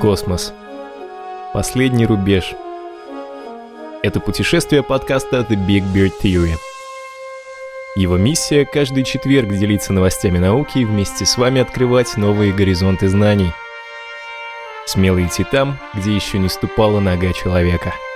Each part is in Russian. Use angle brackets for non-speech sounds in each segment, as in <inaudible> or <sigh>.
Космос. Последний рубеж. Это путешествие подкаста The Big Beard Theory. Его миссия – каждый четверг делиться новостями науки и вместе с вами открывать новые горизонты знаний. Смело идти там, где еще не ступала нога человека –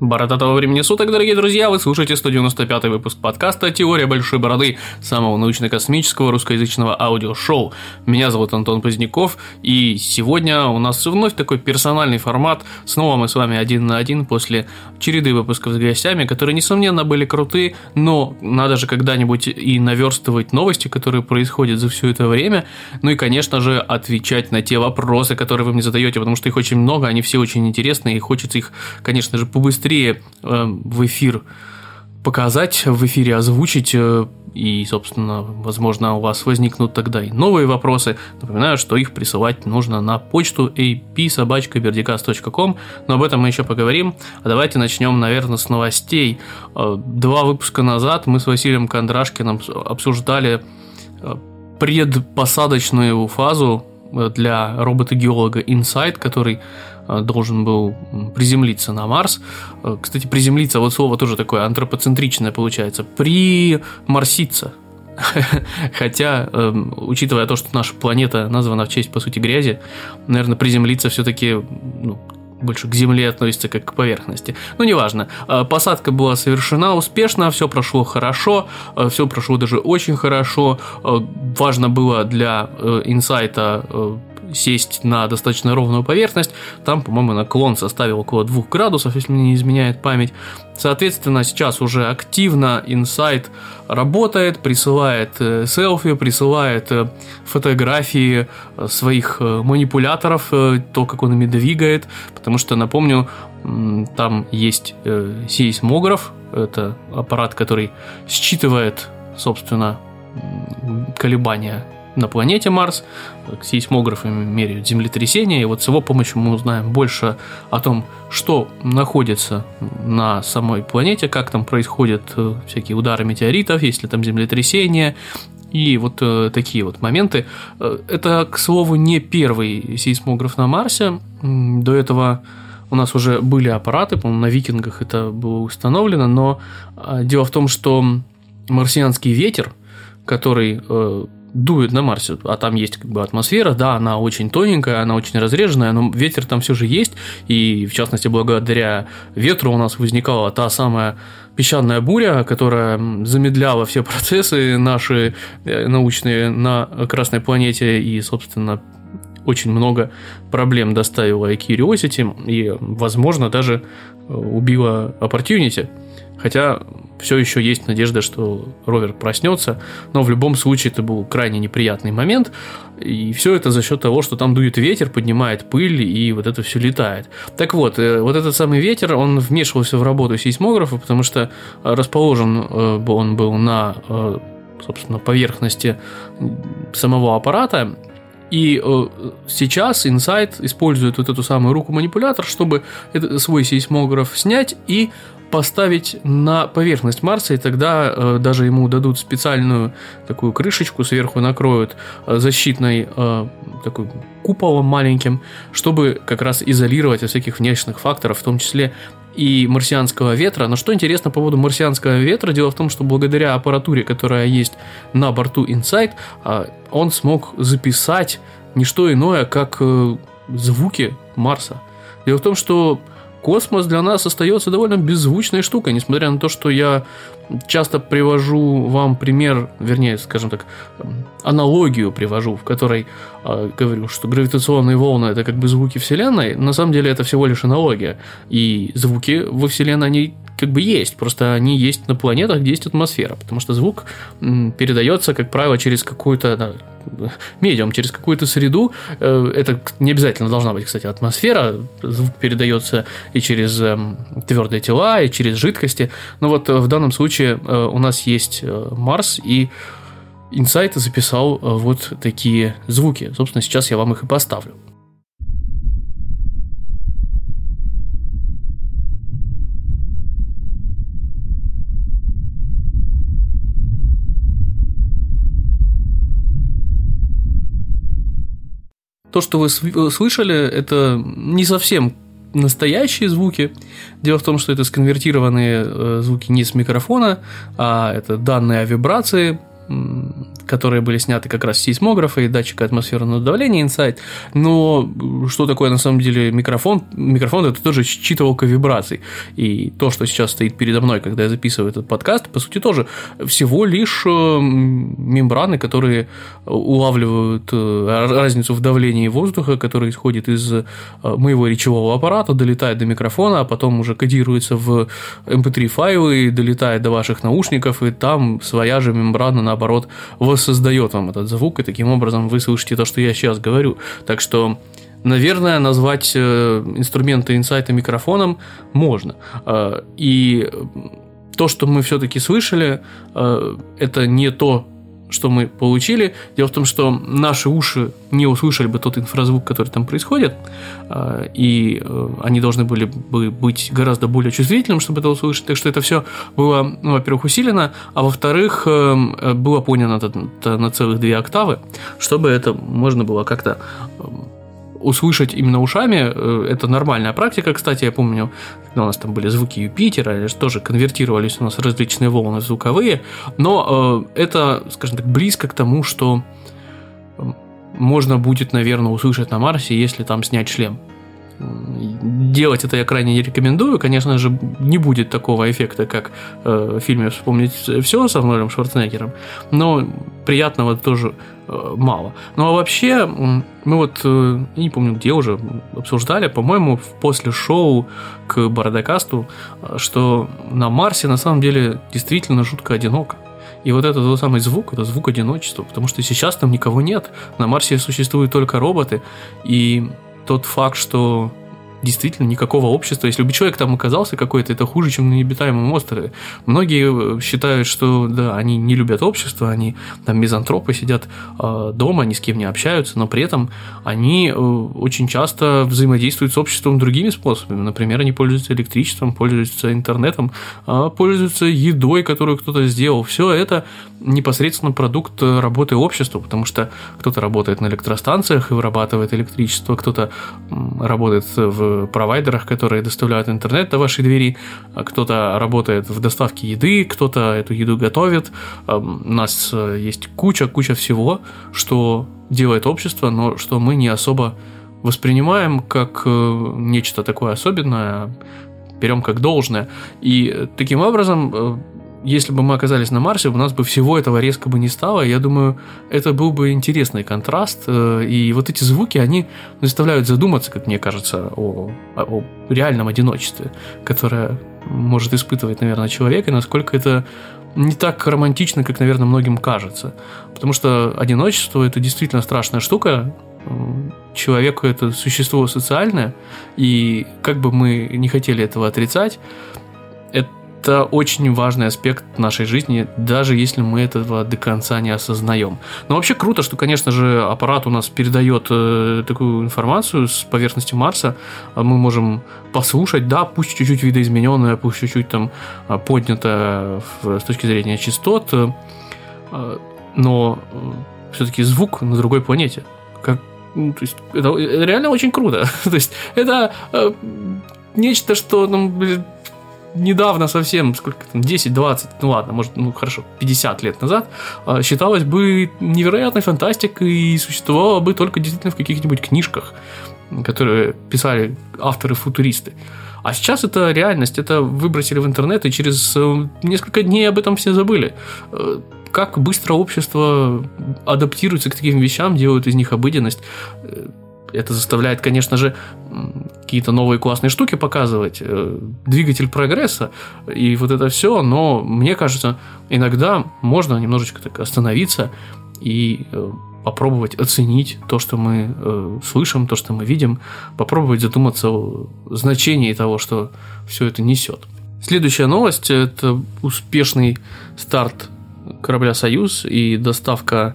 Бородатого времени суток, дорогие друзья, вы слушаете 195 выпуск подкаста «Теория большой бороды», самого научно-космического русскоязычного аудиошоу. Меня зовут Антон Поздняков, и сегодня у нас вновь такой персональный формат. Снова мы с вами один на один после череды выпусков с гостями, которые, несомненно, были крутые, но надо же когда-нибудь и наверстывать новости, которые происходят за все это время, ну и, конечно же, отвечать на те вопросы, которые вы мне задаете, потому что их очень много, они все очень интересные, и хочется их, конечно же, побыстрее быстрее э, в эфир показать, в эфире озвучить, э, и, собственно, возможно, у вас возникнут тогда и новые вопросы. Напоминаю, что их присылать нужно на почту ap-verdicast.com, но об этом мы еще поговорим. А давайте начнем, наверное, с новостей. Э, два выпуска назад мы с Василием Кондрашкиным обсуждали предпосадочную фазу для робота-геолога Insight, который должен был приземлиться на Марс. Э, кстати, приземлиться, вот слово тоже такое антропоцентричное получается. Примарситься. <laughs> Хотя, э, учитывая то, что наша планета названа в честь, по сути, грязи, наверное, приземлиться все-таки ну, больше к Земле относится как к поверхности. Но неважно. Посадка была совершена успешно, все прошло хорошо, все прошло даже очень хорошо. Важно было для инсайта сесть на достаточно ровную поверхность. Там, по-моему, наклон составил около 2 градусов, если мне не изменяет память. Соответственно, сейчас уже активно Insight работает, присылает э, селфи, присылает э, фотографии э, своих манипуляторов, то, как он ими двигает, потому что, напомню, там есть сейсмограф, это аппарат, который считывает, собственно, колебания на планете Марс, сейсмографами меряют землетрясения, и вот с его помощью мы узнаем больше о том, что находится на самой планете, как там происходят э, всякие удары метеоритов, есть ли там землетрясения, и вот э, такие вот моменты. Э, это, к слову, не первый сейсмограф на Марсе. До этого у нас уже были аппараты, по-моему, на викингах это было установлено, но э, дело в том, что марсианский ветер, который э, дует на Марсе, а там есть как бы атмосфера, да, она очень тоненькая, она очень разреженная, но ветер там все же есть, и в частности благодаря ветру у нас возникала та самая песчаная буря, которая замедляла все процессы наши э, научные на Красной планете и, собственно, очень много проблем доставила и Curiosity, и, возможно, даже э, убила Opportunity. Хотя все еще есть надежда, что ровер проснется, но в любом случае это был крайне неприятный момент, и все это за счет того, что там дует ветер, поднимает пыль, и вот это все летает. Так вот, э, вот этот самый ветер, он вмешивался в работу сейсмографа, потому что расположен э, он был на, э, собственно, поверхности самого аппарата, и э, сейчас Insight использует вот эту самую руку-манипулятор, чтобы свой сейсмограф снять и поставить на поверхность Марса, и тогда э, даже ему дадут специальную такую крышечку, сверху накроют э, защитной э, такой куполом маленьким, чтобы как раз изолировать от всяких внешних факторов, в том числе и марсианского ветра. Но что интересно по поводу марсианского ветра, дело в том, что благодаря аппаратуре, которая есть на борту Insight, э, он смог записать не что иное, как э, звуки Марса. Дело в том, что космос для нас остается довольно беззвучной штукой, несмотря на то, что я часто привожу вам пример, вернее, скажем так, аналогию привожу, в которой э, говорю, что гравитационные волны это как бы звуки Вселенной. На самом деле это всего лишь аналогия. И звуки во Вселенной, они как бы есть, просто они есть на планетах, где есть атмосфера, потому что звук передается, как правило, через какую-то медиум, через какую-то среду. Э, это не обязательно должна быть, кстати, атмосфера. Звук передается и через эм, твердые тела, и через жидкости. Но вот э, в данном случае э, у нас есть Марс, и Insight записал вот такие звуки. Собственно, сейчас я вам их и поставлю. То, что вы слышали, это не совсем настоящие звуки. Дело в том, что это сконвертированные э, звуки не с микрофона, а это данные о вибрации, которые были сняты как раз с сейсмографа и датчика атмосферного давления Insight. Но что такое на самом деле микрофон? Микрофон это тоже считывалка вибраций. И то, что сейчас стоит передо мной, когда я записываю этот подкаст, по сути тоже всего лишь э, мембраны, которые улавливают э, разницу в давлении воздуха, который исходит из э, моего речевого аппарата, долетает до микрофона, а потом уже кодируется в MP3 эм файлы, долетает до ваших наушников, и там своя же мембрана, наоборот, воссоздает вам этот звук, и таким образом вы слышите то, что я сейчас говорю. Так что Наверное, назвать э, инструменты инсайта микрофоном можно. Э, и то, что мы все-таки слышали, э, это не то, что мы получили. Дело в том, что наши уши не услышали бы тот инфразвук, который там происходит, а, и э, они должны были бы быть гораздо более чувствительным, чтобы это услышать. Так что это все было, ну, во-первых, усилено, а во-вторых, э, было понято на целых две октавы, чтобы это можно было как-то услышать именно ушами, э, это нормальная практика. Кстати, я помню, когда у нас там были звуки Юпитера, тоже конвертировались у нас различные волны звуковые, но э, это, скажем так, близко к тому, что можно будет, наверное, услышать на Марсе, если там снять шлем. Делать это я крайне не рекомендую. Конечно же, не будет такого эффекта, как э, в фильме «Вспомнить все» с Арнольдом Шварценеггером, но приятного тоже э, мало. Ну а вообще, мы вот, э, не помню где уже, обсуждали, по-моему, после шоу к Бородокасту, что на Марсе на самом деле действительно жутко одиноко. И вот этот вот самый звук, это звук одиночества, потому что сейчас там никого нет. На Марсе существуют только роботы, и тот факт, что действительно никакого общества. Если бы человек там оказался какой-то, это хуже, чем на необитаемом острове. Многие э, считают, что да, они не любят общество, они там мизантропы сидят э, дома, ни с кем не общаются, но при этом они э, очень часто взаимодействуют с обществом другими способами. Например, они пользуются электричеством, пользуются интернетом, э, пользуются едой, которую кто-то сделал. Все это непосредственно продукт работы общества, потому что кто-то работает на электростанциях и вырабатывает электричество, кто-то работает в провайдерах, которые доставляют интернет до вашей двери, а кто-то работает в доставке еды, кто-то эту еду готовит. У нас э, есть куча-куча всего, что делает общество, но что мы не особо воспринимаем как э, нечто такое особенное, берем как должное. И таким образом э, если бы мы оказались на Марсе, у нас бы всего этого резко бы не стало. Я думаю, это был бы интересный контраст. Э, и вот эти звуки, они заставляют задуматься, как мне кажется, о, о реальном одиночестве, которое может испытывать, наверное, человек, и насколько это не так романтично, как, наверное, многим кажется. Потому что одиночество – это действительно страшная штука. Человеку это существо социальное, и как бы мы не хотели этого отрицать, это это очень важный аспект нашей жизни, даже если мы этого до конца не осознаем. Но вообще круто, что, конечно же, аппарат у нас передает э, такую информацию с поверхности Марса. А мы можем послушать, да, пусть чуть-чуть видоизмененная, пусть чуть-чуть там а, поднята с точки зрения частот, э, но э, все-таки звук на другой планете. Как, ну, то есть, это, это реально очень круто. <laughs> то есть, это э, нечто, что ну, недавно совсем, сколько там, 10-20, ну ладно, может, ну хорошо, 50 лет назад, а, считалось бы невероятной фантастикой и существовало бы только действительно в каких-нибудь книжках, которые писали авторы-футуристы. А сейчас это реальность, это выбросили в интернет, и через э, несколько дней об этом все забыли. Э, как быстро общество адаптируется к таким вещам, делают из них обыденность э, это заставляет, конечно же, какие-то новые классные штуки показывать, э, двигатель прогресса и вот это все, но мне кажется, иногда можно немножечко так остановиться и э, попробовать оценить то, что мы э, слышим, то, что мы видим, попробовать задуматься о значении того, что все это несет. Следующая новость – это успешный старт корабля «Союз» и доставка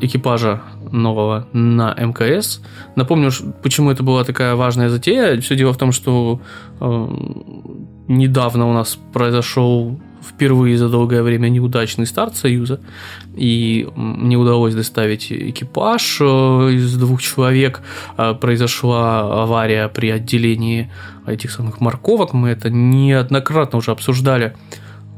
экипажа нового на МКС. Напомню, почему это была такая важная затея. Все дело в том, что э, недавно у нас произошел впервые за долгое время неудачный старт Союза, и не удалось доставить экипаж из двух человек. Произошла авария при отделении этих самых морковок. Мы это неоднократно уже обсуждали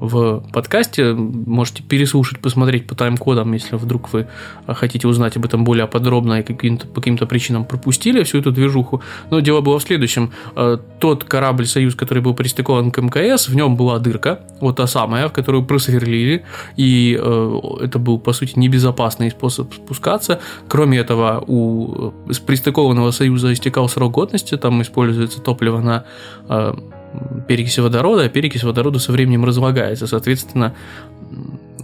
в подкасте. Можете переслушать, посмотреть по тайм-кодам, если вдруг вы хотите узнать об этом более подробно и каким-то, по каким-то причинам пропустили всю эту движуху. Но дело было в следующем. Э, тот корабль «Союз», который был пристыкован к МКС, в нем была дырка, вот та самая, в которую просверлили, и э, это был, по сути, небезопасный способ спускаться. Кроме этого, у э, пристыкованного «Союза» истекал срок годности, там используется топливо на перекиси водорода, а перекись водорода со временем разлагается. Соответственно,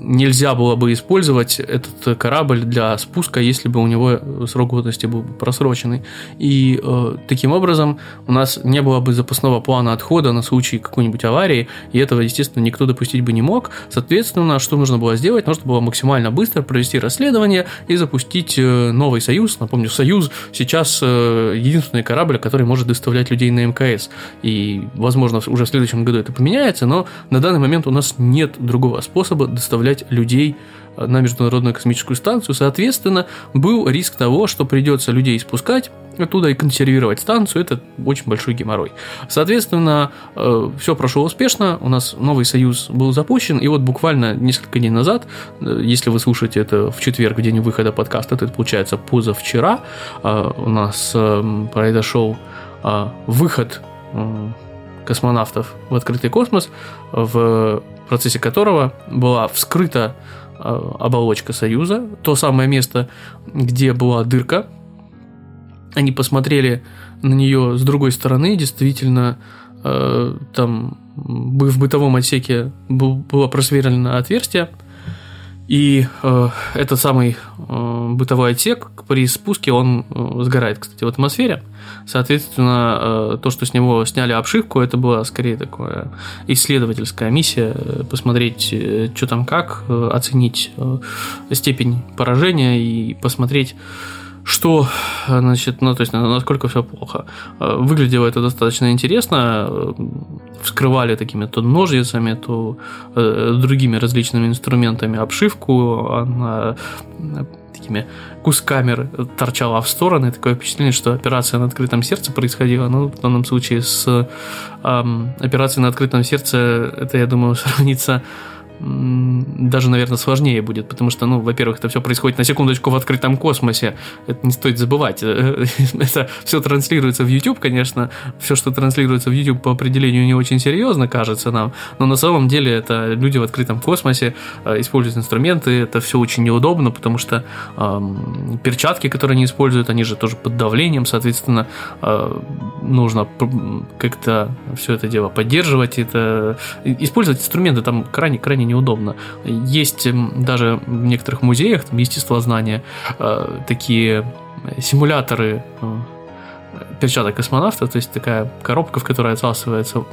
нельзя было бы использовать этот корабль для спуска, если бы у него срок годности был просроченный. И э, таким образом у нас не было бы запасного плана отхода на случай какой-нибудь аварии, и этого, естественно, никто допустить бы не мог. Соответственно, что нужно было сделать? Нужно было максимально быстро провести расследование и запустить э, новый союз. Напомню, союз сейчас э, единственный корабль, который может доставлять людей на МКС. И, возможно, уже в следующем году это поменяется, но на данный момент у нас нет другого способа доставлять отправлять людей э, на Международную космическую станцию. Соответственно, был риск того, что придется людей спускать оттуда и консервировать станцию. Это очень большой геморрой. Соответственно, э, все прошло успешно. У нас новый союз был запущен. И вот буквально несколько дней назад, э, если вы слушаете это в четверг, в день выхода подкаста, это получается позавчера, у нас произошел выход космонавтов в открытый космос в в процессе которого была вскрыта а, оболочка Союза, то самое место, где была дырка. Они посмотрели на нее с другой стороны, действительно, а, там в бытовом отсеке было просверлено отверстие, и э, этот самый э, бытовой отсек при спуске он э, сгорает, кстати, в атмосфере. Соответственно, э, то, что с него сняли обшивку, это была скорее такая исследовательская миссия, э, посмотреть, э, что там как, э, оценить э, степень поражения и посмотреть что, значит, ну, то есть, насколько все плохо. Э, выглядело это достаточно интересно. Э, вскрывали такими то ножницами, то э, другими различными инструментами обшивку. Она такими кусками торчала в стороны. Такое впечатление, что операция на открытом сердце происходила. Ну, в данном случае с эм, операцией на открытом сердце это, я думаю, <laughs> сравнится даже, наверное, сложнее будет, потому что, ну, во-первых, это все происходит на секундочку в открытом космосе, это не стоит забывать. <laughs> Это все транслируется в YouTube, конечно, все, что транслируется в YouTube по определению не очень серьезно кажется нам, но на самом деле это люди в открытом космосе э, используют инструменты, это все очень неудобно, потому что э, перчатки, которые они используют, они же тоже под давлением, соответственно, э, нужно как-то все это дело поддерживать, это использовать инструменты там крайне-крайне неудобно. Есть даже в некоторых музеях там, естествознания э, такие симуляторы э, перчаток космонавта, то есть такая коробка, в которой отсасывается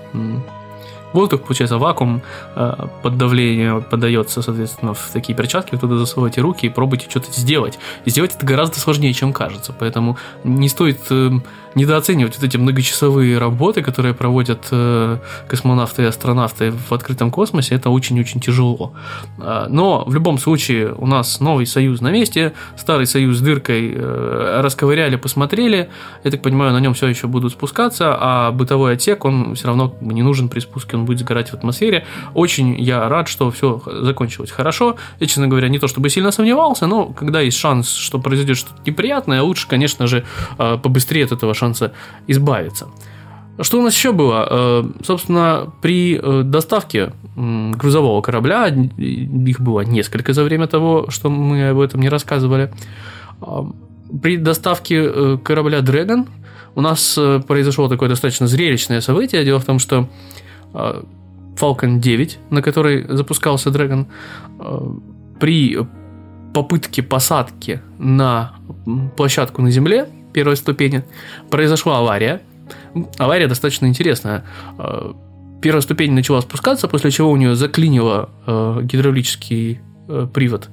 воздух, получается вакуум э, под давлением подается, соответственно, в такие перчатки, туда засовываете руки и пробуйте что-то сделать. И сделать это гораздо сложнее, чем кажется, поэтому не стоит э, недооценивать вот эти многочасовые работы, которые проводят э, космонавты и астронавты в открытом космосе, это очень-очень тяжело. А, но в любом случае у нас новый союз на месте, старый союз с дыркой э, расковыряли, посмотрели, я так понимаю, на нем все еще будут спускаться, а бытовой отсек, он все равно не нужен при спуске, он будет сгорать в атмосфере. Очень я рад, что все закончилось хорошо. Я, честно говоря, не то чтобы сильно сомневался, но когда есть шанс, что произойдет что-то неприятное, лучше, конечно же, э, побыстрее от этого шанса избавиться. Что у нас еще было? Э, собственно, при э, доставке грузового корабля, их было несколько за время того, что мы об этом не рассказывали, э, при доставке корабля Dragon у нас произошло такое достаточно зрелищное событие. Дело в том, что Falcon 9, на который запускался Dragon, при попытке посадки на площадку на Земле первой ступени, произошла авария. Авария достаточно интересная. Э, первая ступень начала спускаться, после чего у нее заклинило э, гидравлический э, привод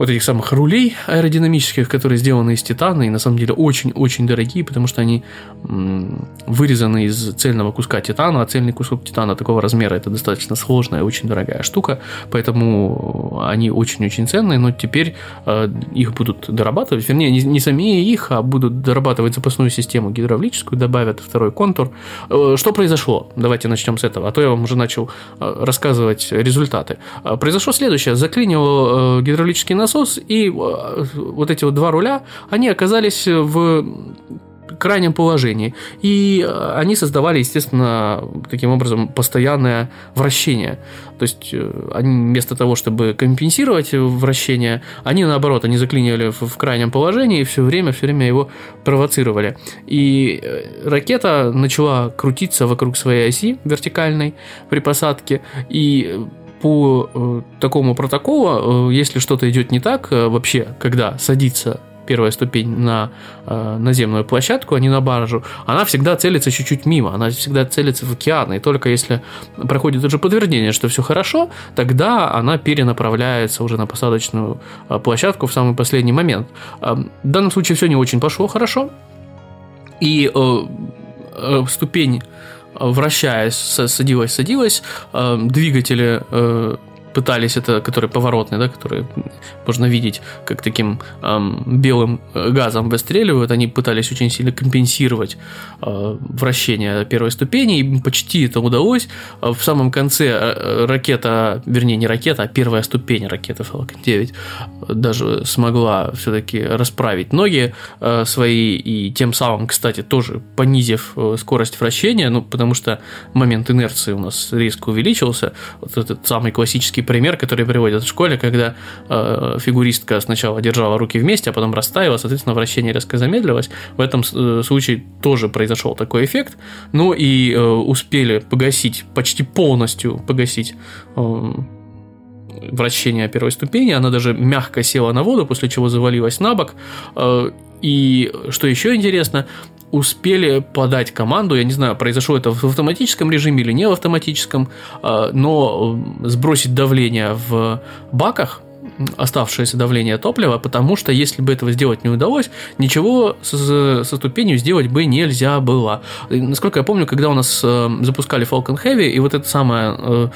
вот этих самых рулей аэродинамических, которые сделаны из титана и на самом деле очень-очень дорогие, потому что они вырезаны из цельного куска титана, а цельный кусок титана такого размера это достаточно сложная, очень дорогая штука, поэтому они очень-очень ценные, но теперь э, их будут дорабатывать, вернее, не, не сами их, а будут дорабатывать запасную систему гидравлическую, добавят второй контур. Э, что произошло? Давайте начнем с этого, а то я вам уже начал э, рассказывать результаты. Произошло следующее, заклинил гидравлический насос, насос, и э, вот эти вот два руля, они оказались в крайнем положении. И э, они создавали, естественно, таким образом постоянное вращение. То есть э, они вместо того, чтобы компенсировать вращение, они наоборот, они заклинивали в, крайнем положении и все время, все время его провоцировали. И ракета начала крутиться вокруг своей оси вертикальной при посадке, и по э, такому протоколу, э, если что-то идет не так, э, вообще, когда садится первая ступень на э, наземную площадку, а не на баржу, она всегда целится чуть-чуть мимо, она всегда целится в океан, и только если проходит уже подтверждение, что все хорошо, тогда она перенаправляется уже на посадочную площадку в самый последний момент. В данном случае все не очень пошло хорошо, и э, э, ступень вращаясь, садилась, садилась, э, двигатели э, пытались, это которые поворотные, да, которые можно видеть, как таким эм, белым газом выстреливают, они пытались очень сильно компенсировать э, вращение первой ступени, и почти это удалось. В самом конце э, ракета, вернее, не ракета, а первая ступень ракеты Falcon 9 даже смогла все-таки расправить ноги э, свои, и тем самым, кстати, тоже понизив э, скорость вращения, ну, потому что момент инерции у нас резко увеличился, вот этот самый классический классический пример, который приводят в школе, когда э, фигуристка сначала держала руки вместе, а потом расставила, соответственно, вращение резко замедлилось. В этом э, случае тоже произошел такой эффект. Ну и э, успели погасить, почти полностью погасить э, вращение первой ступени, она даже мягко села на воду, после чего завалилась на бок. Э, и что еще интересно, успели подать команду, я не знаю, произошло это в автоматическом режиме или не в автоматическом, а, но сбросить давление в баках, оставшееся давление топлива, потому что если бы этого сделать не удалось, ничего со, со ступенью сделать бы нельзя было. Насколько я помню, когда у нас э, запускали Falcon Heavy, и вот эта самая э,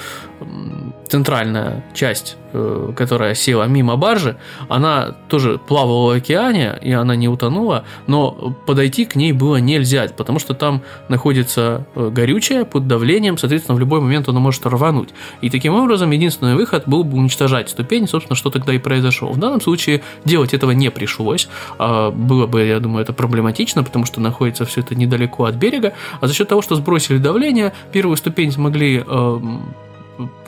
центральная часть, э, которая села мимо баржи, она тоже плавала в океане, и она не утонула, но подойти к ней было нельзя, потому что там находится э, горючее под давлением, соответственно, в любой момент оно может рвануть. И таким образом, единственный выход был бы уничтожать ступень, собственно, что тогда и произошло. В данном случае делать этого не пришлось. А, было бы, я думаю, это проблематично, потому что находится все это недалеко от берега, а за счет того, что сбросили давление, первую ступень смогли эм,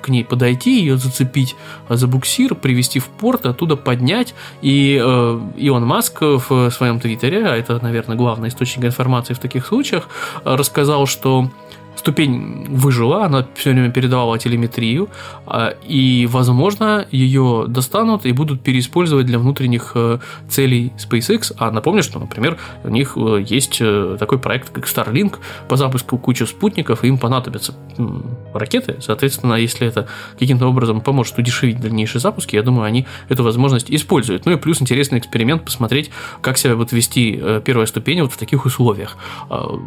к ней подойти, ее зацепить за буксир, привести в порт, оттуда поднять. И э, Илон Маск в своем твиттере, а это, наверное, главный источник информации в таких случаях, рассказал, что ступень выжила, она все время передавала телеметрию, а, и, возможно, ее достанут и будут переиспользовать для внутренних э, целей SpaceX. А напомню, что, например, у них э, есть э, такой проект, как Starlink, по запуску кучи спутников, и им понадобятся ракеты. Соответственно, если это каким-то образом поможет удешевить дальнейшие запуски, я думаю, они эту возможность используют. Ну и плюс интересный эксперимент посмотреть, как себя будет вести первая ступень вот в таких условиях а,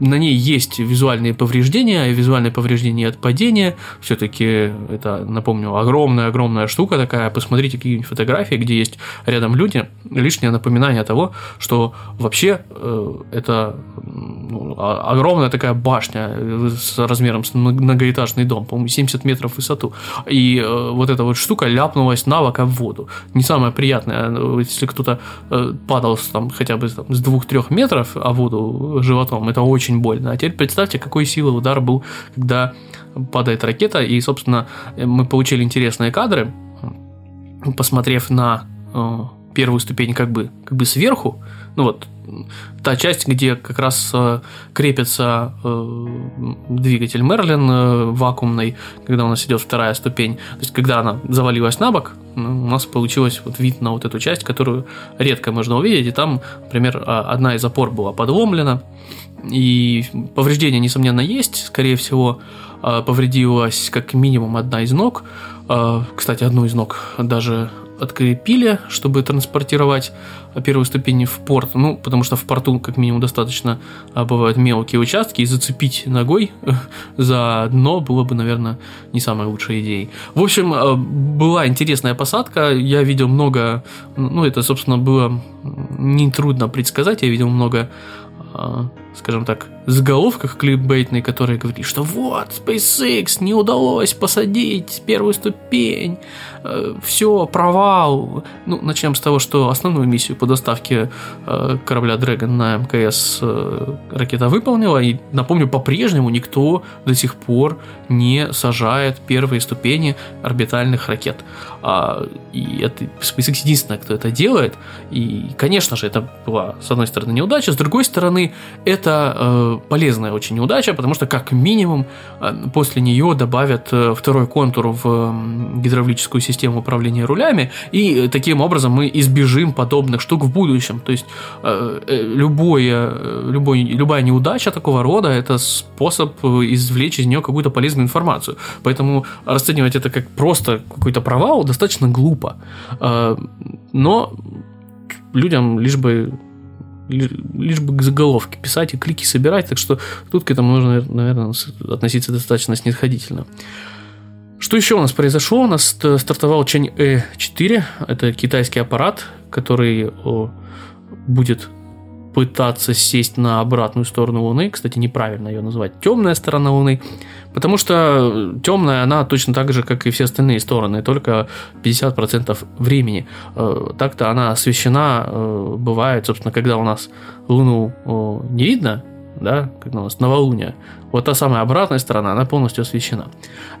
на ней есть визуальные повреждения, визуальные повреждения от падения. Все-таки это, напомню, огромная-огромная штука такая. Посмотрите какие-нибудь фотографии, где есть рядом люди. Лишнее напоминание того, что вообще э, это ну, огромная такая башня с размером с многоэтажный дом, по-моему, 70 метров в высоту. И э, вот эта вот штука ляпнулась на бок в воду. Не самое приятное, если кто-то э, падал там, хотя бы там, с 2-3 метров о воду животом, это очень очень больно. А теперь представьте, какой силы удар был, когда падает ракета, и, собственно, мы получили интересные кадры, посмотрев на э, первую ступень как бы, как бы сверху, ну вот та часть, где как раз э, крепится э, двигатель Мерлин э, вакуумный, когда у нас идет вторая ступень. То есть, когда она завалилась на бок, у нас получилось вот вид на вот эту часть, которую редко можно увидеть. И там, например, одна из опор была подломлена, и повреждения, несомненно, есть. Скорее всего, повредилась как минимум одна из ног. Кстати, одну из ног даже открепили, чтобы транспортировать первой ступени в порт. Ну, потому что в порту, как минимум, достаточно а, бывают мелкие участки, и зацепить ногой <laughs> за дно было бы, наверное, не самой лучшей идеей. В общем, была интересная посадка. Я видел много, ну, это, собственно, было нетрудно предсказать. Я видел много скажем так, заголовках клипбейтной, которые говорили, что вот, SpaceX не удалось посадить первую ступень, э, все, провал. Ну, начнем с того, что основную миссию по доставке э, корабля Dragon на МКС э, ракета выполнила, и, напомню, по-прежнему никто до сих пор не сажает первые ступени орбитальных ракет. А, и это SpaceX единственное, кто это делает, и, конечно же, это была, с одной стороны, неудача, с другой стороны, это э, полезная очень неудача, потому что как минимум после нее добавят второй контур в гидравлическую систему управления рулями, и э, таким образом мы избежим подобных штук в будущем. То есть э, э любое, э, любая неудача такого рода это способ извлечь из нее какую-то полезную информацию. Поэтому расценивать это как просто какой-то провал достаточно глупо. Но людям лишь бы лишь бы к заголовке писать и клики собирать, так что тут к этому нужно, наверное, относиться достаточно снисходительно. Что еще у нас произошло? У нас стартовал Чень E4, это китайский аппарат, который будет пытаться сесть на обратную сторону Луны. Кстати, неправильно ее называть темная сторона Луны, потому что темная она точно так же, как и все остальные стороны, только 50% времени. Э, так-то она освещена, э, бывает, собственно, когда у нас Луну не видно, да, когда у нас новолуние, вот та самая обратная сторона, она полностью освещена.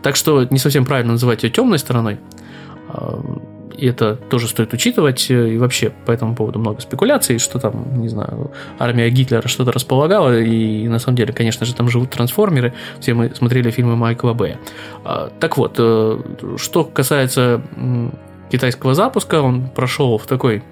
Так что не совсем правильно называть ее темной стороной. Э, и это тоже стоит учитывать. И вообще по этому поводу много спекуляций, что там, не знаю, армия Гитлера что-то располагала, и на самом деле, конечно же, там живут трансформеры. Все мы смотрели фильмы Майкла Бэя. А, так вот, э, что касается китайского запуска, он прошел в такой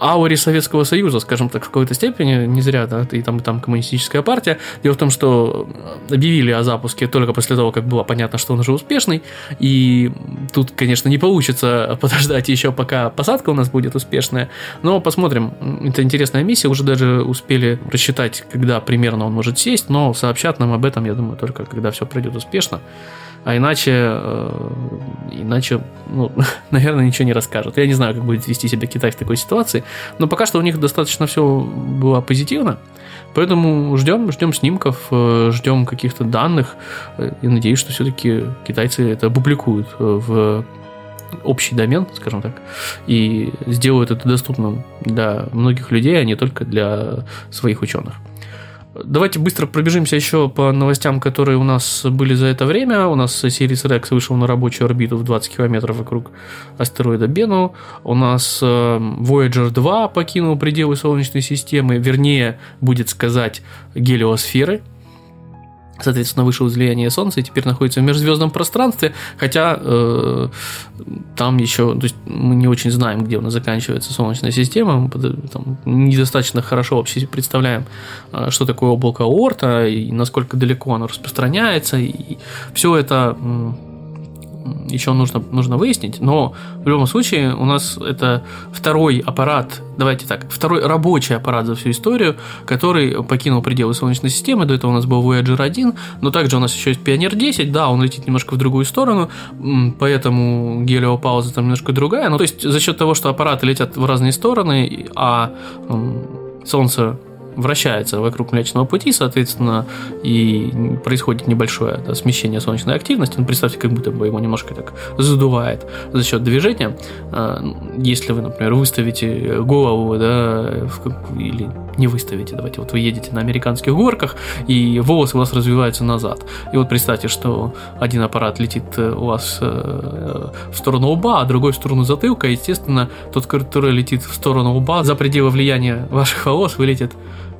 ауре Советского Союза, скажем так, в какой-то степени, не зря, да, и там, и там коммунистическая партия. Дело в том, что объявили о запуске только после того, как было понятно, что он уже успешный, и тут, конечно, не получится <laughs> подождать еще, пока посадка у нас будет успешная, но посмотрим. Это интересная миссия, уже даже успели рассчитать, когда примерно он может сесть, но сообщат нам об этом, я думаю, только когда все пройдет успешно а иначе, э, иначе, ну, <laughs> наверное, ничего не расскажут. Я не знаю, как будет вести себя Китай в такой ситуации, но пока что у них достаточно все было позитивно, поэтому ждем, ждем снимков, э, ждем каких-то данных, э, и надеюсь, что все-таки китайцы это опубликуют в общий домен, скажем так, и сделают это доступным для многих людей, а не только для своих ученых. Давайте быстро пробежимся еще по новостям, которые у нас были за это время. У нас Сирис Рекс вышел на рабочую орбиту в 20 километров вокруг астероида Бену. У нас э, Voyager 2 покинул пределы Солнечной системы, вернее, будет сказать, гелиосферы, соответственно, вышел из влияния Солнца и теперь находится в межзвездном пространстве, хотя э, там еще, то есть мы не очень знаем, где у нас заканчивается Солнечная система, мы там, недостаточно хорошо вообще представляем, э, что такое облако Орта и насколько далеко оно распространяется, и все это еще нужно, нужно выяснить, но в любом случае у нас это второй аппарат, давайте так, второй рабочий аппарат за всю историю, который покинул пределы Солнечной системы, до этого у нас был Voyager 1, но также у нас еще есть Pioneer 10, да, он летит немножко в другую сторону, поэтому гелиопауза там немножко другая, ну то есть за счет того, что аппараты летят в разные стороны, а Солнце вращается вокруг Млечного Пути, соответственно, и происходит небольшое да, смещение солнечной активности. Ну, представьте, как будто бы его немножко так задувает за счет движения. А, если вы, например, выставите голову, да, или не выставите, давайте, вот вы едете на американских горках, и волосы у вас развиваются назад. И вот представьте, что один аппарат летит э, у вас э, в сторону лба, а другой в сторону затылка, естественно, тот, который летит в сторону лба, за пределы влияния ваших волос вылетит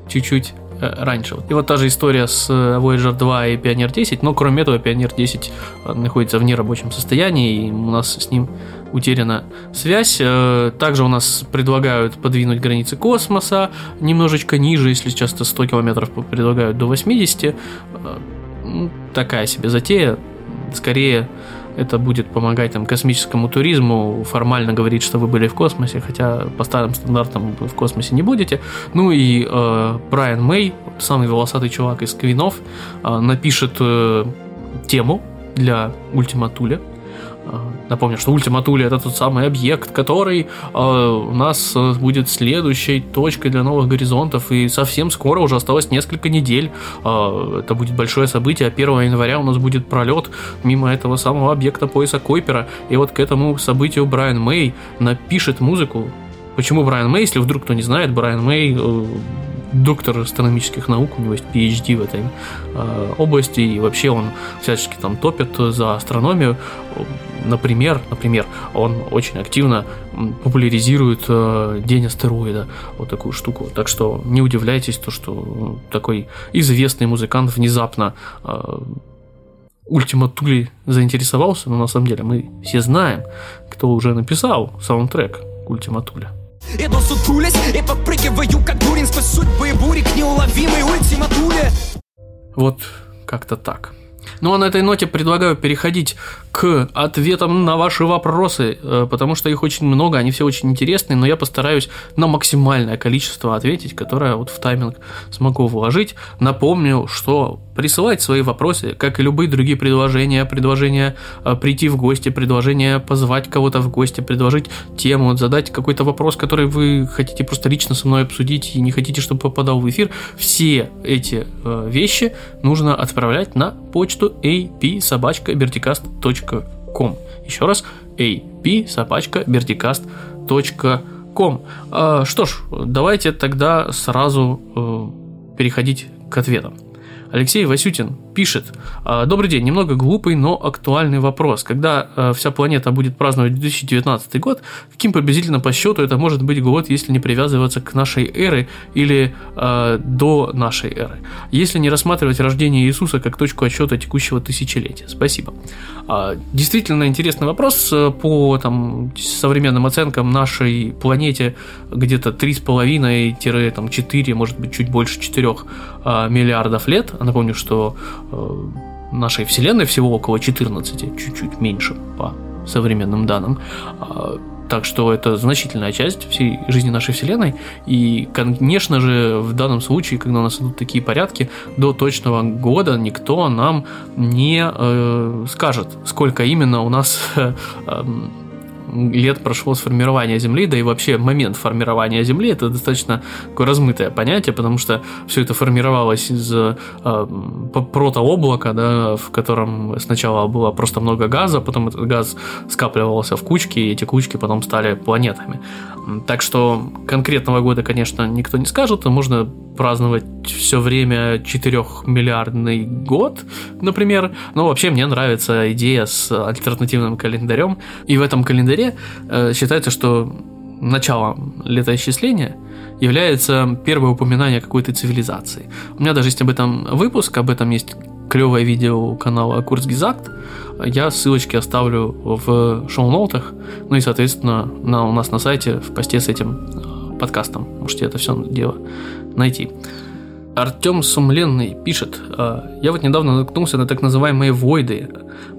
чуть-чуть э, раньше. И вот та же история с э, Voyager 2 и Pioneer 10, но кроме этого Pioneer 10 э, находится в нерабочем состоянии, и у нас с ним утеряна связь. Также у нас предлагают подвинуть границы космоса немножечко ниже, если часто 100 километров предлагают до 80. Такая себе затея. Скорее это будет помогать там космическому туризму, формально говорит, что вы были в космосе, хотя по старым стандартам вы в космосе не будете. Ну и э, Брайан Мэй, самый волосатый чувак из Квинов, э, напишет э, тему для Э, напомню, что Thule это тот самый объект, который э, у нас э, будет следующей точкой для новых горизонтов, и совсем скоро, уже осталось несколько недель, э, это будет большое событие, 1 января у нас будет пролет мимо этого самого объекта пояса Койпера, и вот к этому событию Брайан Мэй напишет музыку. Почему Брайан Мэй, если вдруг кто не знает, Брайан Мэй э, доктор астрономических наук, у него есть PhD в этой э, области, и вообще он всячески там топит за астрономию. Например, например, он очень активно популяризирует э, День астероида, вот такую штуку. Так что не удивляйтесь, то, что такой известный музыкант внезапно э, Ультима Тули заинтересовался, но на самом деле мы все знаем, кто уже написал саундтрек Ультима Туля. Иду сутулясь и подпрыгиваю, как дурень сквозь судьбы и бури к неуловимой ультиматуле. Вот как-то так. Ну а на этой ноте предлагаю переходить к ответам на ваши вопросы, э, потому что их очень много, они все очень интересные, но я постараюсь на максимальное количество ответить, которое вот в тайминг смогу вложить. Напомню, что присылать свои вопросы, как и любые другие предложения, предложения э, прийти в гости, предложения позвать кого-то в гости, предложить тему, задать какой-то вопрос, который вы хотите просто лично со мной обсудить и не хотите, чтобы попадал в эфир, все эти э, вещи нужно отправлять на почту ap-verticast.com. Еще раз, ap-verticast.com. А, что ж, давайте тогда сразу э, переходить к ответам. Алексей Васютин пишет. «А, Добрый день, немного глупый, но актуальный вопрос. Когда э, вся планета будет праздновать 2019 год, каким приблизительно по счету это может быть год, если не привязываться к нашей эры или э, до нашей эры? Если не рассматривать рождение Иисуса как точку отсчета текущего тысячелетия? Спасибо. А, действительно интересный вопрос. По там, современным оценкам нашей планете где-то 3,5-4, может быть, чуть больше 4 а, миллиардов лет. Напомню, что э, нашей Вселенной всего около 14, чуть-чуть меньше по современным данным. А, так что это значительная часть всей жизни нашей Вселенной. И, конечно же, в данном случае, когда у нас идут такие порядки, до точного года никто нам не э, скажет, сколько именно у нас <laughs> э, лет прошло с формирования Земли, да и вообще момент формирования Земли это достаточно такое размытое понятие, потому что все это формировалось из э, протооблака, да, в котором сначала было просто много газа, потом этот газ скапливался в кучки, и эти кучки потом стали планетами. Так что конкретного года, конечно, никто не скажет, можно праздновать все время 4-миллиардный год, например. Но вообще мне нравится идея с альтернативным календарем. И в этом календаре э, считается, что началом летоисчисления является первое упоминание какой-то цивилизации. У меня даже есть об этом выпуск, об этом есть клевое видео канала Курсгизакт. Я ссылочки оставлю в шоу-ноутах. Ну и, соответственно, на, у нас на сайте в посте с этим э, подкастом. Можете это все дело найти. Артем Сумленный пишет, «А, я вот недавно наткнулся на так называемые войды.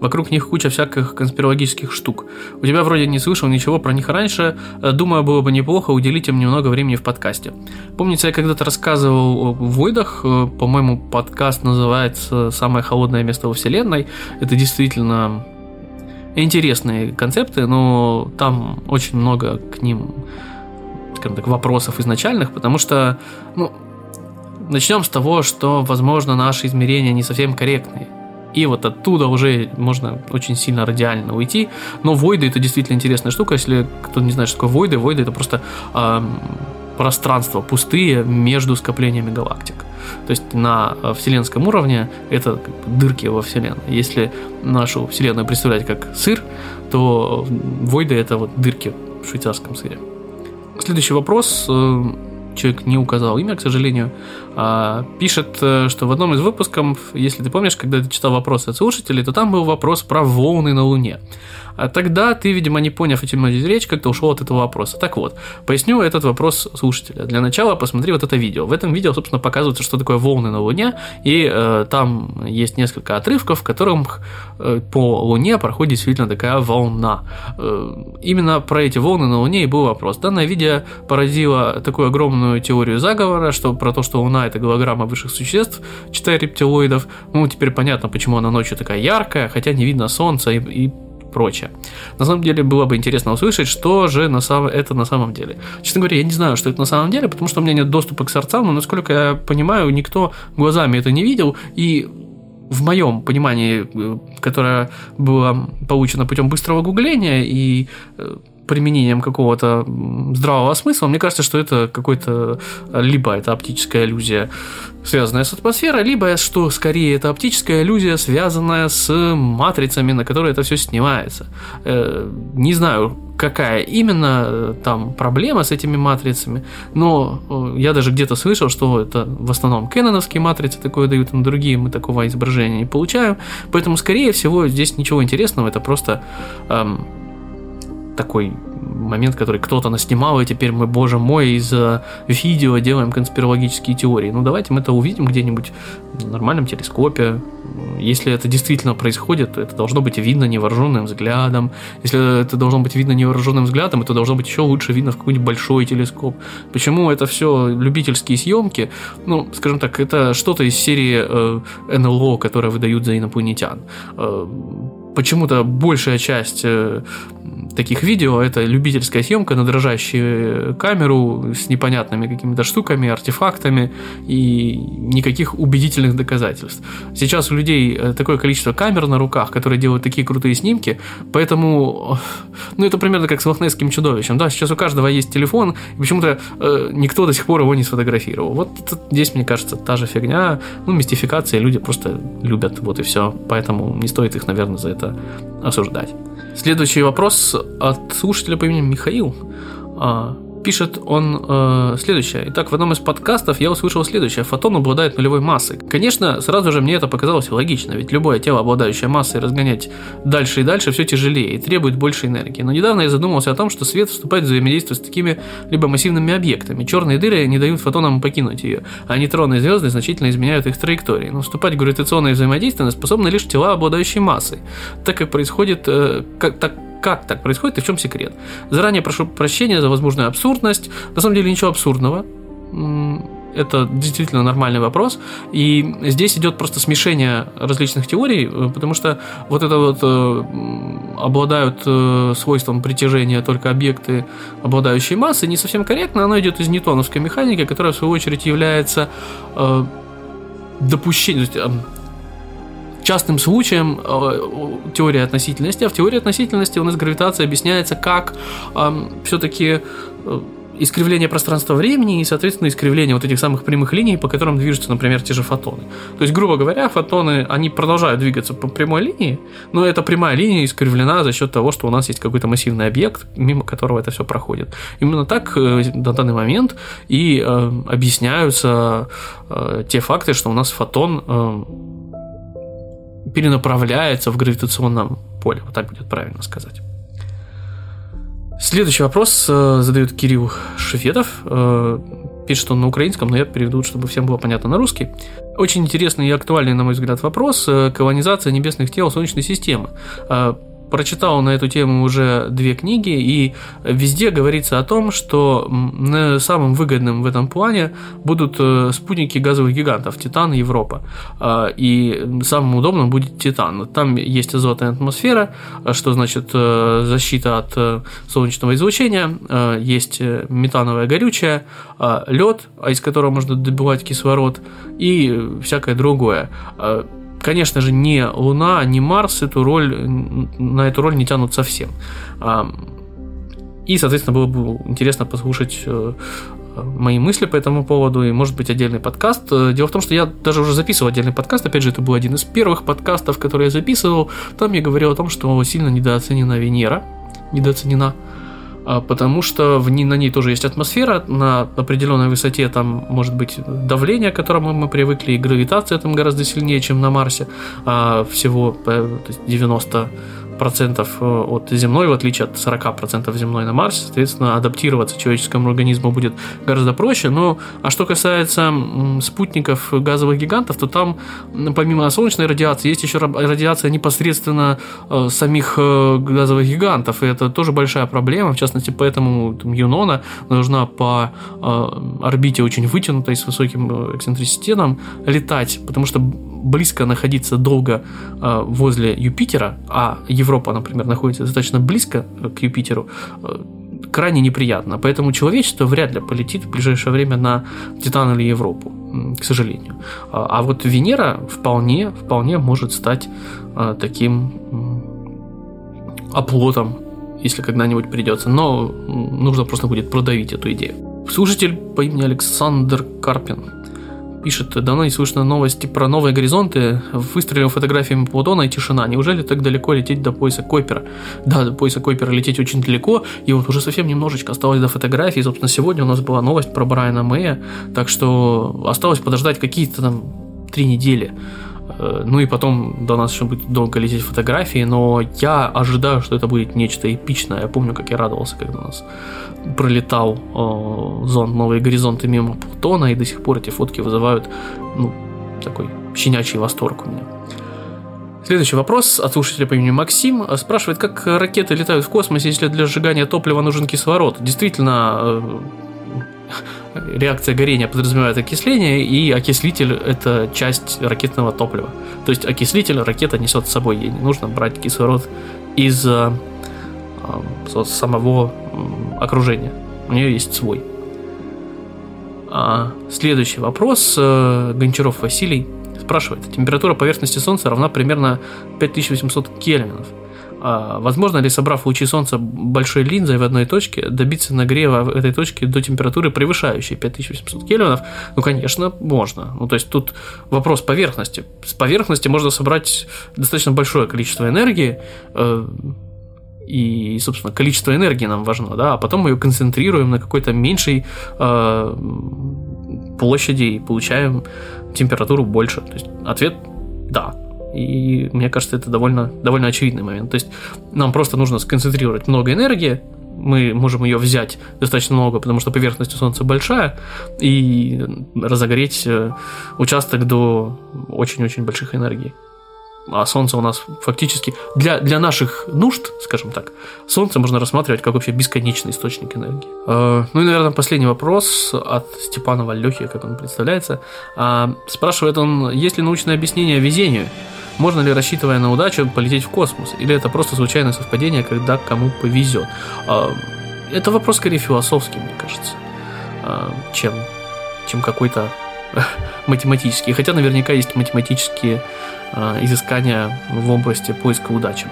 Вокруг них куча всяких конспирологических штук. У тебя вроде не слышал ничего про них раньше. А, думаю, было бы неплохо уделить им немного времени в подкасте. Помните, я когда-то рассказывал о войдах. А, по-моему, подкаст называется «Самое холодное место во Вселенной». Это действительно интересные концепты, но там очень много к ним скажем так, вопросов изначальных, потому что, ну, начнем с того, что, возможно, наши измерения не совсем корректные. И вот оттуда уже можно очень сильно радиально уйти. Но войды это действительно интересная штука. Если кто не знает, что такое войды, войды это просто э, пространство пустые между скоплениями галактик. То есть на вселенском уровне это как бы дырки во Вселенной. Если нашу Вселенную представлять как сыр, то войды это вот дырки в швейцарском сыре. Следующий вопрос. Э, человек не указал имя, к сожалению, а, пишет, э, что в одном из выпусков, если ты помнишь, когда ты читал вопросы от слушателей, то там был вопрос про волны на Луне. А тогда ты, видимо, не поняв, о чем идет речь, как-то ушел от этого вопроса. Так вот, поясню этот вопрос слушателя. Для начала посмотри вот это видео. В этом видео, собственно, показывается, что такое волны на Луне, и э, там есть несколько отрывков, в которых э, по Луне проходит действительно такая волна. Э, именно про эти волны на Луне и был вопрос. Данное видео породило такую огромную теорию заговора, что про то, что Луна это голограмма высших существ, читая рептилоидов. Ну, теперь понятно, почему она ночью такая яркая, хотя не видно солнца и, и прочее. На самом деле было бы интересно услышать, что же на самом, это на самом деле. Честно говоря, я не знаю, что это на самом деле, потому что у меня нет доступа к сердцам, но насколько я понимаю, никто глазами это не видел, и в моем понимании, э, которое было получено путем быстрого гугления и э, применением какого-то здравого смысла, мне кажется, что это какой-то либо это оптическая иллюзия, связанная с атмосферой, либо что скорее это оптическая иллюзия, связанная с матрицами, на которые это все снимается. Э, не знаю, какая именно э, там проблема с этими матрицами, но э, я даже где-то слышал, что это в основном кэноновские матрицы такое дают, а на другие мы такого изображения не получаем, поэтому скорее всего здесь ничего интересного, это просто эм, такой момент, который кто-то наснимал, и теперь мы, боже мой, из видео делаем конспирологические теории. Ну, давайте мы это увидим где-нибудь в нормальном телескопе. Если это действительно происходит, то это должно быть видно невооруженным взглядом. Если это должно быть видно невооруженным взглядом, это должно быть еще лучше видно в какой-нибудь большой телескоп. Почему это все любительские съемки? Ну, скажем так, это что-то из серии э, НЛО, которое выдают за инопланетян. Э, почему-то большая часть э, таких видео это любительская съемка на дрожащую камеру с непонятными какими-то штуками, артефактами и никаких убедительных доказательств. Сейчас у людей э, такое количество камер на руках, которые делают такие крутые снимки, поэтому, ну это примерно как с лохнесским чудовищем, да, сейчас у каждого есть телефон, и почему-то э, никто до сих пор его не сфотографировал. Вот здесь, мне кажется, та же фигня, ну, мистификация, люди просто любят, вот и все, поэтому не стоит их, наверное, за это осуждать. Следующий вопрос от слушателя по имени Михаил. А, пишет он э, следующее. Итак, в одном из подкастов я услышал следующее. Фотон обладает нулевой массой. Конечно, сразу же мне это показалось логично, ведь любое тело, обладающее массой, разгонять дальше и дальше все тяжелее и требует больше энергии. Но недавно я задумался о том, что свет вступает в взаимодействие с такими либо массивными объектами. Черные дыры не дают фотонам покинуть ее, а нейтроны и звезды значительно изменяют их траектории. Но вступать в гравитационное взаимодействие способны лишь тела, обладающие массой. Так как происходит, э, как, так как так происходит и в чем секрет. Заранее прошу прощения за возможную абсурдность. На самом деле ничего абсурдного. Это действительно нормальный вопрос. И здесь идет просто смешение различных теорий, э, потому что вот это вот э, обладают э, свойством притяжения только объекты, обладающие массой, не совсем корректно. Оно идет из ньютоновской механики, которая в свою очередь является допущением, частным случаем э, теории относительности, а в теории относительности у нас гравитация объясняется как э, все-таки э, искривление пространства-времени и, соответственно, искривление вот этих самых прямых линий, по которым движутся, например, те же фотоны. То есть, грубо говоря, фотоны, они продолжают двигаться по прямой линии, но эта прямая линия искривлена за счет того, что у нас есть какой-то массивный объект, мимо которого это все проходит. Именно так э, на данный момент и э, объясняются э, те факты, что у нас фотон э, перенаправляется в гравитационном поле. Вот так будет правильно сказать. Следующий вопрос э, задает Кирилл Шефетов. Э, пишет он на украинском, но я переведу, чтобы всем было понятно на русский. Очень интересный и актуальный, на мой взгляд, вопрос. Э, колонизация небесных тел Солнечной системы прочитал на эту тему уже две книги, и везде говорится о том, что самым выгодным в этом плане будут э, спутники газовых гигантов Титан и Европа. А, и самым удобным будет Титан. Там есть азотная атмосфера, что значит э, защита от э, солнечного излучения, есть метановое горючее, лед, из которого можно добывать кислород и всякое другое конечно же, ни Луна, ни Марс эту роль, на эту роль не тянут совсем. А, и, соответственно, было бы интересно послушать э, мои мысли по этому поводу и, может быть, отдельный подкаст. Дело в том, что я даже уже записывал отдельный подкаст, опять же, это был один из первых подкастов, которые я записывал. Там я говорил о том, что сильно недооценена Венера, недооценена. А, потому что в ней, на ней тоже есть атмосфера, на определенной высоте там может быть давление, к которому мы привыкли, и гравитация там гораздо сильнее, чем на Марсе, а всего 90 процентов э, от земной, в отличие от 40 процентов земной на Марсе, соответственно, адаптироваться человеческому организму будет гораздо проще. Но, а что касается спутников газовых гигантов, то там, помимо солнечной радиации, есть еще радиация непосредственно э, самих э, газовых гигантов, и это тоже большая проблема, в частности, поэтому там, Юнона должна по орбите очень вытянутой, с высоким эксцентриситетом летать, потому что близко находиться долго э, возле Юпитера, а Европа, например, находится достаточно близко к Юпитеру, э, крайне неприятно. Поэтому человечество вряд ли полетит в ближайшее время на Титан или Европу, к сожалению. А, а вот Венера вполне, вполне может стать э, таким оплотом, если когда-нибудь придется. Но нужно просто будет продавить эту идею. Слушатель по имени Александр Карпин пишет, давно не слышно новости про новые горизонты, выстрелил фотографиями Плутона и тишина. Неужели так далеко лететь до пояса Койпера? Да, до пояса Койпера лететь очень далеко, и вот уже совсем немножечко осталось до фотографии. Собственно, сегодня у нас была новость про Брайана Мэя, так что осталось подождать какие-то там три недели. Э, ну и потом до нас еще будет долго лететь фотографии, но я ожидаю, что это будет нечто эпичное. Я помню, как я радовался, когда у нас пролетал э, зонд «Новые горизонты» мимо Плутона, и до сих пор эти фотки вызывают ну, такой щенячий восторг у меня. Следующий вопрос от слушателя по имени Максим спрашивает, как ракеты летают в космосе, если для сжигания топлива нужен кислород. Действительно, э, реакция горения подразумевает окисление, и окислитель – это часть ракетного топлива. То есть окислитель ракета несет с собой, ей не нужно брать кислород из э, э, самого окружения. У нее есть свой. А следующий вопрос. Э, Гончаров Василий спрашивает. Температура поверхности Солнца равна примерно 5800 кельвинов – а возможно ли, собрав лучи Солнца большой линзой в одной точке, добиться нагрева этой точки до температуры, превышающей 5800 кельвинов? Ну, конечно, можно. Ну, то есть тут вопрос поверхности. С поверхности можно собрать достаточно большое количество энергии, э, и, собственно, количество энергии нам важно, да, а потом мы ее концентрируем на какой-то меньшей э, площади и получаем температуру больше. То есть ответ да. И мне кажется, это довольно, довольно очевидный момент. То есть нам просто нужно сконцентрировать много энергии, мы можем ее взять достаточно много, потому что поверхность у Солнца большая, и разогреть э, участок до очень-очень больших энергий а Солнце у нас фактически для, для наших нужд, скажем так, Солнце можно рассматривать как вообще бесконечный источник энергии. Э, ну и, наверное, последний вопрос от Степанова Лехи, как он представляется. Э, спрашивает он, есть ли научное объяснение везению? Можно ли, рассчитывая на удачу, полететь в космос? Или это просто случайное совпадение, когда кому повезет? Э, это вопрос скорее философский, мне кажется, э, чем, чем какой-то математический. Хотя наверняка есть математические Э, изыскания в области поиска удачи.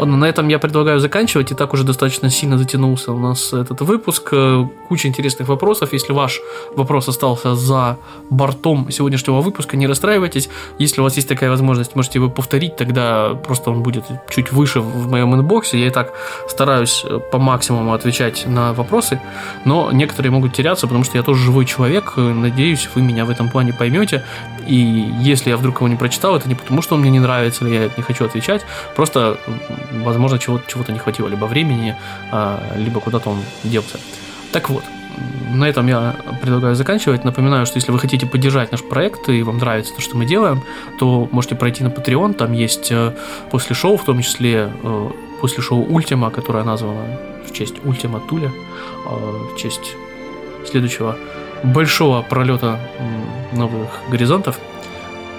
На этом я предлагаю заканчивать. И так уже достаточно сильно затянулся у нас этот выпуск. Э, куча интересных вопросов. Если ваш вопрос остался за бортом сегодняшнего выпуска, не расстраивайтесь. Если у вас есть такая возможность, можете его повторить, тогда просто он будет чуть выше в моем инбоксе. Я и так стараюсь э, по максимуму отвечать на вопросы, но некоторые могут теряться, потому что я тоже живой человек. Надеюсь, вы меня в этом плане поймете. И если я вдруг его не прочитал, это не потому, что он мне не нравится, или я не хочу отвечать, просто, возможно, чего-то чего не хватило, либо времени, а, либо куда-то он делся. Так вот, на этом я предлагаю заканчивать. Напоминаю, что если вы хотите поддержать наш проект и вам нравится то, что мы делаем, то можете пройти на Patreon. Там есть э, после шоу, в том числе э, после шоу Ультима, которое названо в честь Ультима Туля, э, в честь следующего большого пролета новых горизонтов.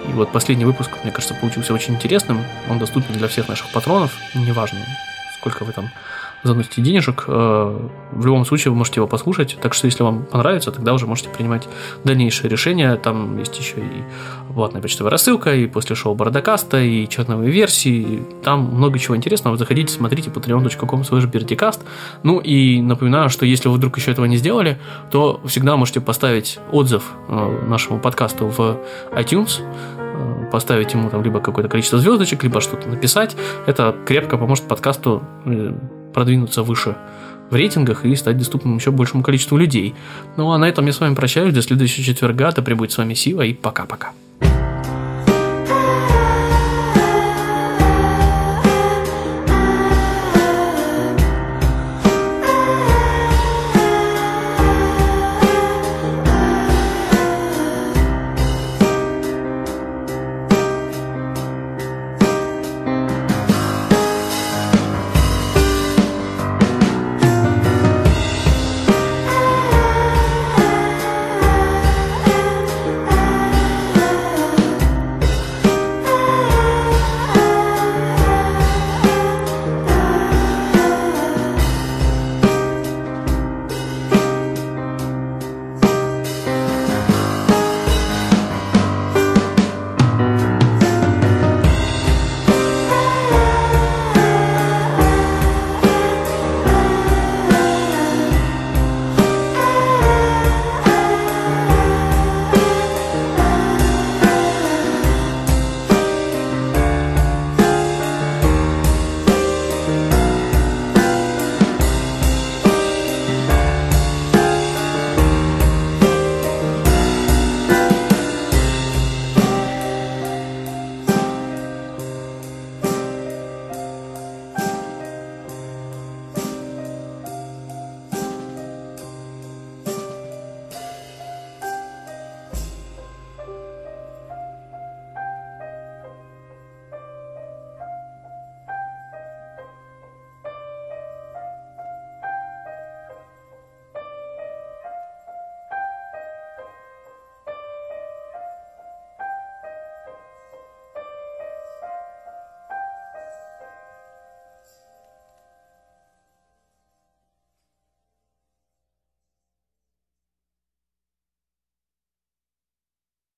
И вот последний выпуск, мне кажется, получился очень интересным. Он доступен для всех наших патронов. Неважно, сколько вы там заносите денежек. Э, в любом случае вы можете его послушать. Так что, если вам понравится, тогда уже можете принимать дальнейшие решения. Там есть еще и платная почтовая рассылка, и после шоу Бардакаста, и черновые версии. Там много чего интересного. Заходите, смотрите patreon.com slash Ну и напоминаю, что если вы вдруг еще этого не сделали, то всегда можете поставить отзыв э, нашему подкасту в iTunes э, поставить ему там либо какое-то количество звездочек, либо что-то написать. Это крепко поможет подкасту продвинуться выше в рейтингах и стать доступным еще большему количеству людей. Ну а на этом я с вами прощаюсь. До следующего четверга. Да пребудет с вами Сила и пока-пока.